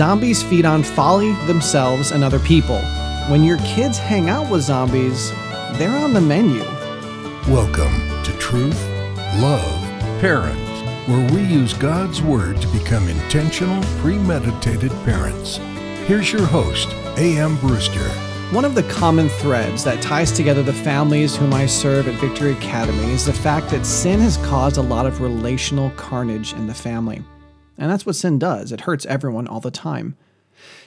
Zombies feed on folly, themselves, and other people. When your kids hang out with zombies, they're on the menu. Welcome to Truth, Love, Parents, where we use God's Word to become intentional, premeditated parents. Here's your host, A.M. Brewster. One of the common threads that ties together the families whom I serve at Victory Academy is the fact that sin has caused a lot of relational carnage in the family. And that's what sin does it hurts everyone all the time.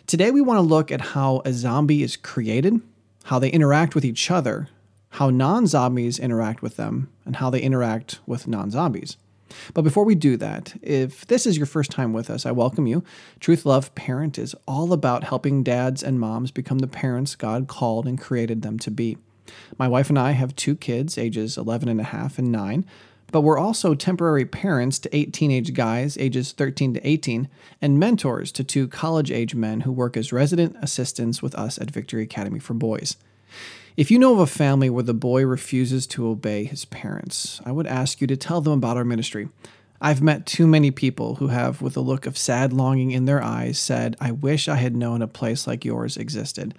Today, we want to look at how a zombie is created, how they interact with each other, how non zombies interact with them, and how they interact with non zombies. But before we do that, if this is your first time with us, I welcome you. Truth Love Parent is all about helping dads and moms become the parents God called and created them to be. My wife and I have two kids, ages 11 and a half and 9 but we're also temporary parents to eight teenage guys ages 13 to 18 and mentors to two college age men who work as resident assistants with us at Victory Academy for Boys. If you know of a family where the boy refuses to obey his parents, I would ask you to tell them about our ministry. I've met too many people who have, with a look of sad longing in their eyes, said, I wish I had known a place like yours existed.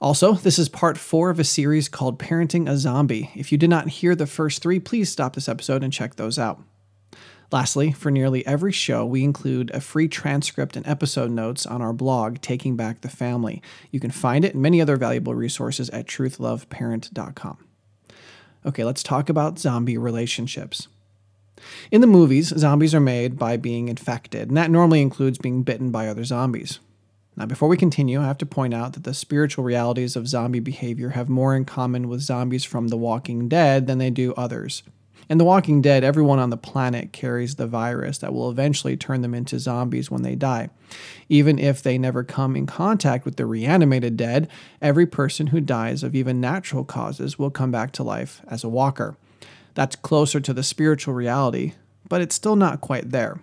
Also, this is part four of a series called Parenting a Zombie. If you did not hear the first three, please stop this episode and check those out. Lastly, for nearly every show, we include a free transcript and episode notes on our blog, Taking Back the Family. You can find it and many other valuable resources at truthloveparent.com. Okay, let's talk about zombie relationships. In the movies, zombies are made by being infected, and that normally includes being bitten by other zombies. Now, before we continue, I have to point out that the spiritual realities of zombie behavior have more in common with zombies from The Walking Dead than they do others. In The Walking Dead, everyone on the planet carries the virus that will eventually turn them into zombies when they die. Even if they never come in contact with the reanimated dead, every person who dies of even natural causes will come back to life as a walker. That's closer to the spiritual reality, but it's still not quite there.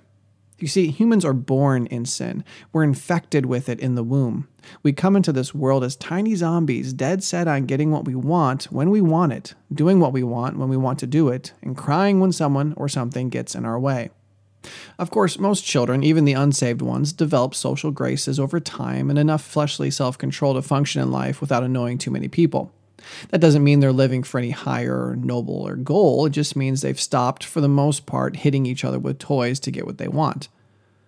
You see, humans are born in sin. We're infected with it in the womb. We come into this world as tiny zombies, dead set on getting what we want when we want it, doing what we want when we want to do it, and crying when someone or something gets in our way. Of course, most children, even the unsaved ones, develop social graces over time and enough fleshly self control to function in life without annoying too many people. That doesn't mean they're living for any higher or nobler goal, it just means they've stopped, for the most part, hitting each other with toys to get what they want.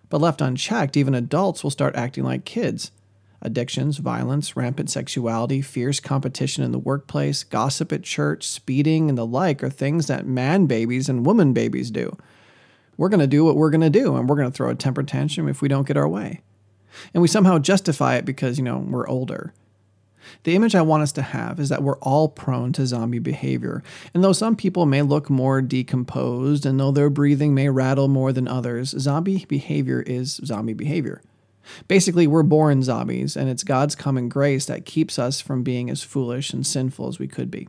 But left unchecked, even adults will start acting like kids. Addictions, violence, rampant sexuality, fierce competition in the workplace, gossip at church, speeding, and the like are things that man babies and woman babies do. We're going to do what we're going to do, and we're going to throw a temper tantrum if we don't get our way. And we somehow justify it because, you know, we're older. The image I want us to have is that we're all prone to zombie behavior. And though some people may look more decomposed and though their breathing may rattle more than others, zombie behavior is zombie behavior. Basically, we're born zombies, and it's God's common grace that keeps us from being as foolish and sinful as we could be.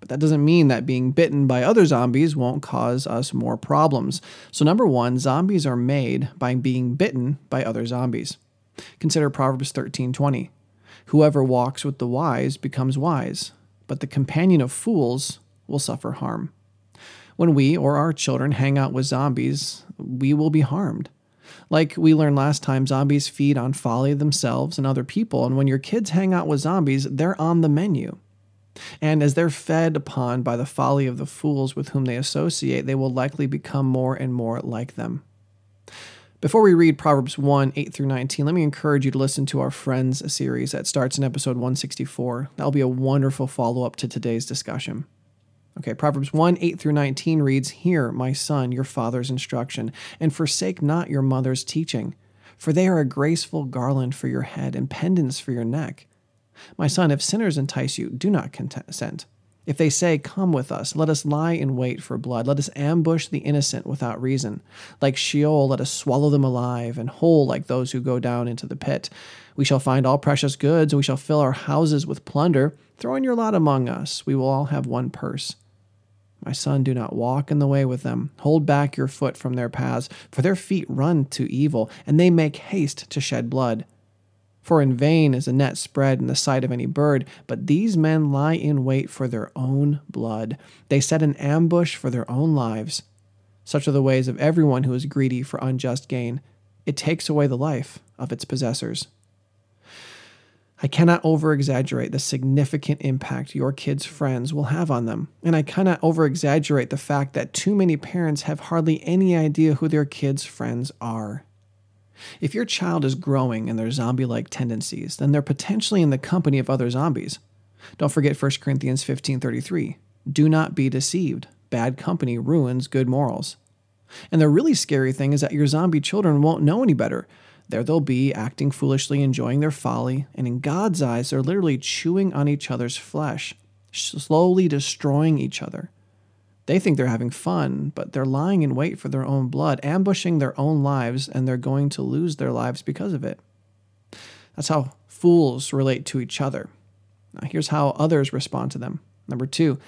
But that doesn't mean that being bitten by other zombies won't cause us more problems. So, number one, zombies are made by being bitten by other zombies. Consider Proverbs 13 20. Whoever walks with the wise becomes wise, but the companion of fools will suffer harm. When we or our children hang out with zombies, we will be harmed. Like we learned last time, zombies feed on folly themselves and other people, and when your kids hang out with zombies, they're on the menu. And as they're fed upon by the folly of the fools with whom they associate, they will likely become more and more like them. Before we read Proverbs 1 8 through 19, let me encourage you to listen to our Friends series that starts in episode 164. That'll be a wonderful follow up to today's discussion. Okay, Proverbs 1 8 through 19 reads Hear, my son, your father's instruction, and forsake not your mother's teaching, for they are a graceful garland for your head and pendants for your neck. My son, if sinners entice you, do not consent. If they say, Come with us, let us lie in wait for blood, let us ambush the innocent without reason. Like Sheol, let us swallow them alive, and whole like those who go down into the pit. We shall find all precious goods, and we shall fill our houses with plunder. Throw in your lot among us, we will all have one purse. My son, do not walk in the way with them. Hold back your foot from their paths, for their feet run to evil, and they make haste to shed blood. For in vain is a net spread in the sight of any bird, but these men lie in wait for their own blood. They set an ambush for their own lives. Such are the ways of everyone who is greedy for unjust gain. It takes away the life of its possessors. I cannot over exaggerate the significant impact your kids' friends will have on them, and I cannot over exaggerate the fact that too many parents have hardly any idea who their kids' friends are. If your child is growing in their zombie like tendencies, then they're potentially in the company of other zombies. Don't forget 1 Corinthians 15:33. Do not be deceived. Bad company ruins good morals. And the really scary thing is that your zombie children won't know any better. There they'll be, acting foolishly, enjoying their folly, and in God's eyes, they're literally chewing on each other's flesh, slowly destroying each other. They think they're having fun, but they're lying in wait for their own blood, ambushing their own lives, and they're going to lose their lives because of it. That's how fools relate to each other. Now, here's how others respond to them. Number two,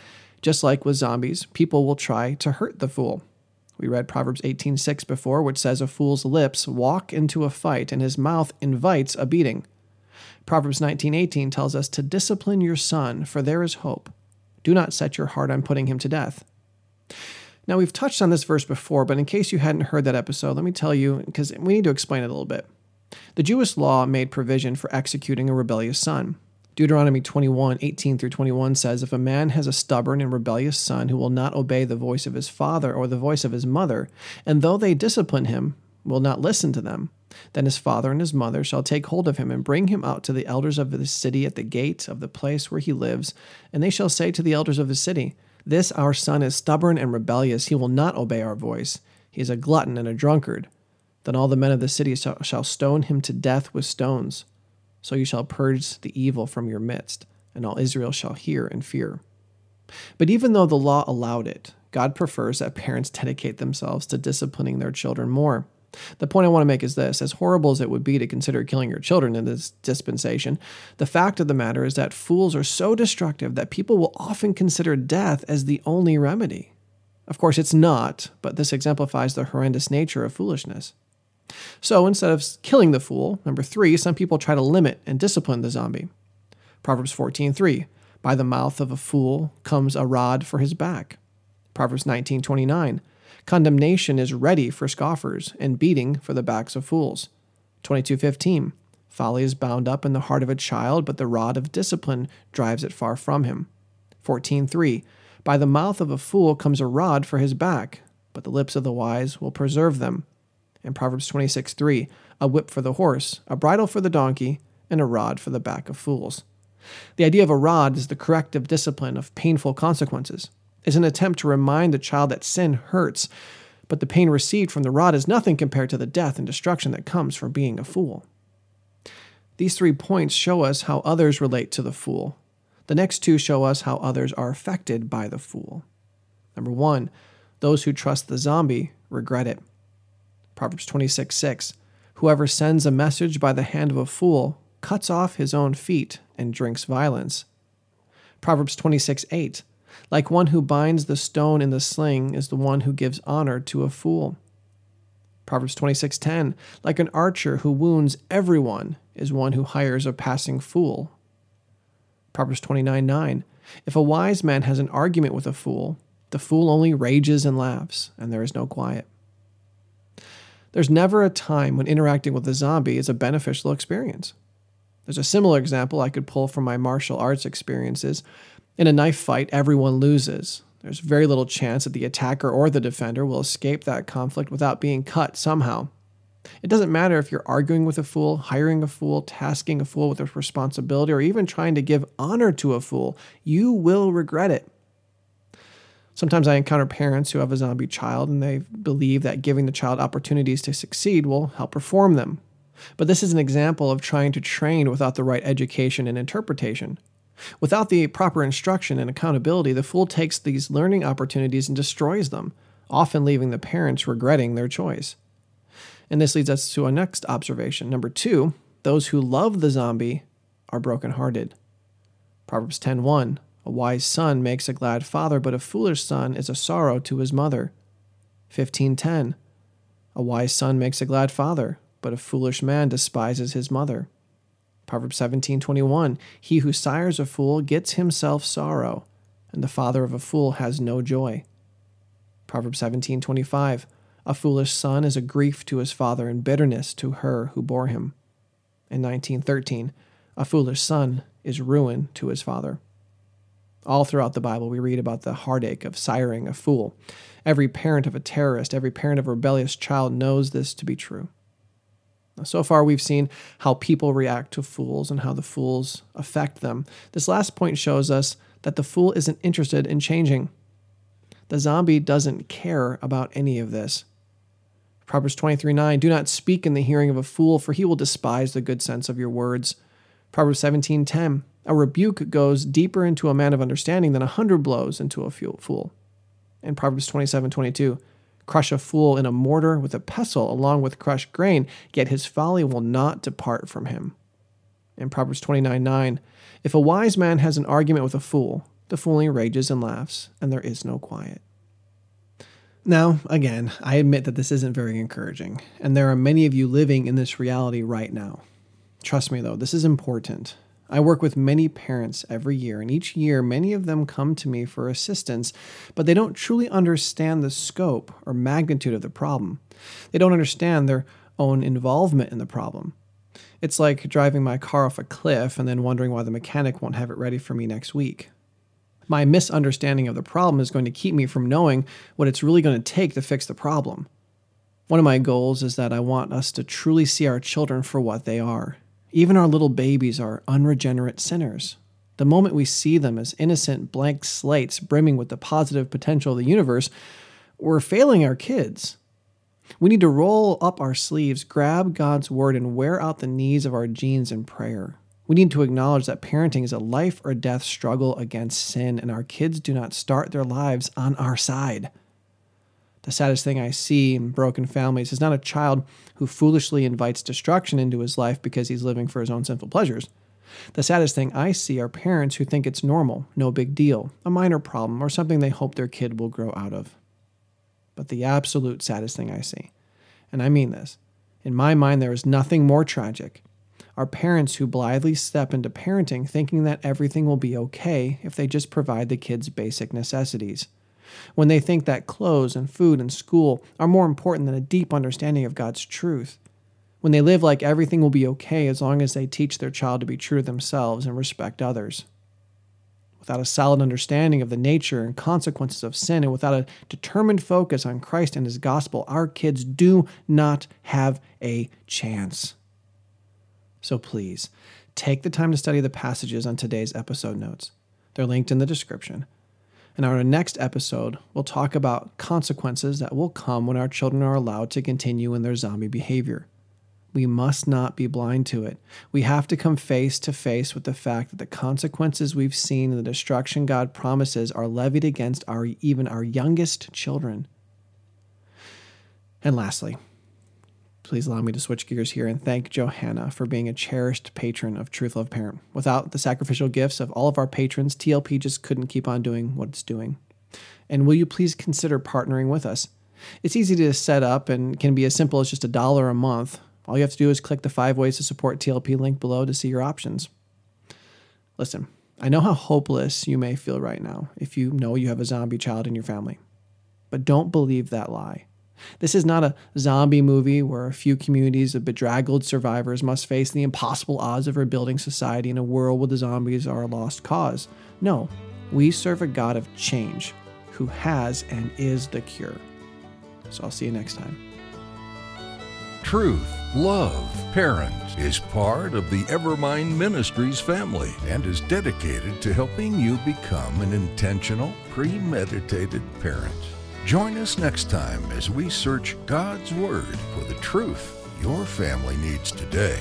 just like with zombies, people will try to hurt the fool. We read Proverbs 18:6 before, which says a fool's lips walk into a fight and his mouth invites a beating. Proverbs 19:18 tells us to discipline your son, for there is hope. Do not set your heart on putting him to death. Now, we've touched on this verse before, but in case you hadn't heard that episode, let me tell you, because we need to explain it a little bit. The Jewish law made provision for executing a rebellious son. Deuteronomy 21, 18 through 21 says, If a man has a stubborn and rebellious son who will not obey the voice of his father or the voice of his mother, and though they discipline him, will not listen to them, then his father and his mother shall take hold of him and bring him out to the elders of the city at the gate of the place where he lives, and they shall say to the elders of the city, This our son is stubborn and rebellious, he will not obey our voice. He is a glutton and a drunkard. Then all the men of the city shall stone him to death with stones. So you shall purge the evil from your midst, and all Israel shall hear and fear. But even though the law allowed it, God prefers that parents dedicate themselves to disciplining their children more. The point I want to make is this as horrible as it would be to consider killing your children in this dispensation, the fact of the matter is that fools are so destructive that people will often consider death as the only remedy. Of course, it's not, but this exemplifies the horrendous nature of foolishness. So instead of killing the fool, number three, some people try to limit and discipline the zombie. Proverbs 14:3, by the mouth of a fool comes a rod for his back. Proverbs 19:29, condemnation is ready for scoffers and beating for the backs of fools. 22:15, folly is bound up in the heart of a child, but the rod of discipline drives it far from him. 14:3, by the mouth of a fool comes a rod for his back, but the lips of the wise will preserve them in Proverbs 26 3, a whip for the horse, a bridle for the donkey, and a rod for the back of fools. The idea of a rod is the corrective discipline of painful consequences, is an attempt to remind the child that sin hurts, but the pain received from the rod is nothing compared to the death and destruction that comes from being a fool. These three points show us how others relate to the fool. The next two show us how others are affected by the fool. Number one, those who trust the zombie regret it. Proverbs 26 6. Whoever sends a message by the hand of a fool cuts off his own feet and drinks violence. Proverbs 26 8. Like one who binds the stone in the sling is the one who gives honor to a fool. Proverbs 26:10 Like an archer who wounds everyone is one who hires a passing fool. Proverbs 29:9 If a wise man has an argument with a fool, the fool only rages and laughs, and there is no quiet. There's never a time when interacting with a zombie is a beneficial experience. There's a similar example I could pull from my martial arts experiences. In a knife fight, everyone loses. There's very little chance that the attacker or the defender will escape that conflict without being cut somehow. It doesn't matter if you're arguing with a fool, hiring a fool, tasking a fool with a responsibility, or even trying to give honor to a fool, you will regret it. Sometimes I encounter parents who have a zombie child and they believe that giving the child opportunities to succeed will help reform them. But this is an example of trying to train without the right education and interpretation. Without the proper instruction and accountability, the fool takes these learning opportunities and destroys them, often leaving the parents regretting their choice. And this leads us to our next observation. Number two, those who love the zombie are brokenhearted. Proverbs 10:1 a wise son makes a glad father, but a foolish son is a sorrow to his mother. 1510. A wise son makes a glad father, but a foolish man despises his mother. Proverbs 17:21. He who sires a fool gets himself sorrow, and the father of a fool has no joy. Proverbs 17:25. A foolish son is a grief to his father and bitterness to her who bore him. In 1913, a foolish son is ruin to his father. All throughout the Bible, we read about the heartache of siring a fool. Every parent of a terrorist, every parent of a rebellious child knows this to be true. So far, we've seen how people react to fools and how the fools affect them. This last point shows us that the fool isn't interested in changing. The zombie doesn't care about any of this. Proverbs 23 9, do not speak in the hearing of a fool, for he will despise the good sense of your words. Proverbs 17 10, a rebuke goes deeper into a man of understanding than a hundred blows into a fool. And Proverbs 27 22, crush a fool in a mortar with a pestle along with crushed grain, yet his folly will not depart from him. In Proverbs 29 9, if a wise man has an argument with a fool, the fool rages and laughs, and there is no quiet. Now, again, I admit that this isn't very encouraging, and there are many of you living in this reality right now. Trust me, though, this is important. I work with many parents every year, and each year many of them come to me for assistance, but they don't truly understand the scope or magnitude of the problem. They don't understand their own involvement in the problem. It's like driving my car off a cliff and then wondering why the mechanic won't have it ready for me next week my misunderstanding of the problem is going to keep me from knowing what it's really going to take to fix the problem. One of my goals is that I want us to truly see our children for what they are. Even our little babies are unregenerate sinners. The moment we see them as innocent blank slates brimming with the positive potential of the universe, we're failing our kids. We need to roll up our sleeves, grab God's word, and wear out the knees of our jeans in prayer. We need to acknowledge that parenting is a life or death struggle against sin, and our kids do not start their lives on our side. The saddest thing I see in broken families is not a child who foolishly invites destruction into his life because he's living for his own sinful pleasures. The saddest thing I see are parents who think it's normal, no big deal, a minor problem, or something they hope their kid will grow out of. But the absolute saddest thing I see, and I mean this, in my mind, there is nothing more tragic are parents who blithely step into parenting thinking that everything will be okay if they just provide the kids basic necessities. When they think that clothes and food and school are more important than a deep understanding of God's truth. When they live like everything will be okay as long as they teach their child to be true to themselves and respect others. Without a solid understanding of the nature and consequences of sin, and without a determined focus on Christ and His gospel, our kids do not have a chance. So please, take the time to study the passages on today's episode notes. They're linked in the description. In our next episode, we'll talk about consequences that will come when our children are allowed to continue in their zombie behavior. We must not be blind to it. We have to come face to face with the fact that the consequences we've seen and the destruction God promises are levied against our even our youngest children. And lastly, Please allow me to switch gears here and thank Johanna for being a cherished patron of Truth Love Parent. Without the sacrificial gifts of all of our patrons, TLP just couldn't keep on doing what it's doing. And will you please consider partnering with us? It's easy to set up and can be as simple as just a dollar a month. All you have to do is click the five ways to support TLP link below to see your options. Listen, I know how hopeless you may feel right now if you know you have a zombie child in your family. But don't believe that lie. This is not a zombie movie where a few communities of bedraggled survivors must face the impossible odds of rebuilding society in a world where the zombies are a lost cause. No, we serve a God of change who has and is the cure. So I'll see you next time. Truth, love, parent is part of the Evermind Ministries family and is dedicated to helping you become an intentional, premeditated parent. Join us next time as we search God's Word for the truth your family needs today.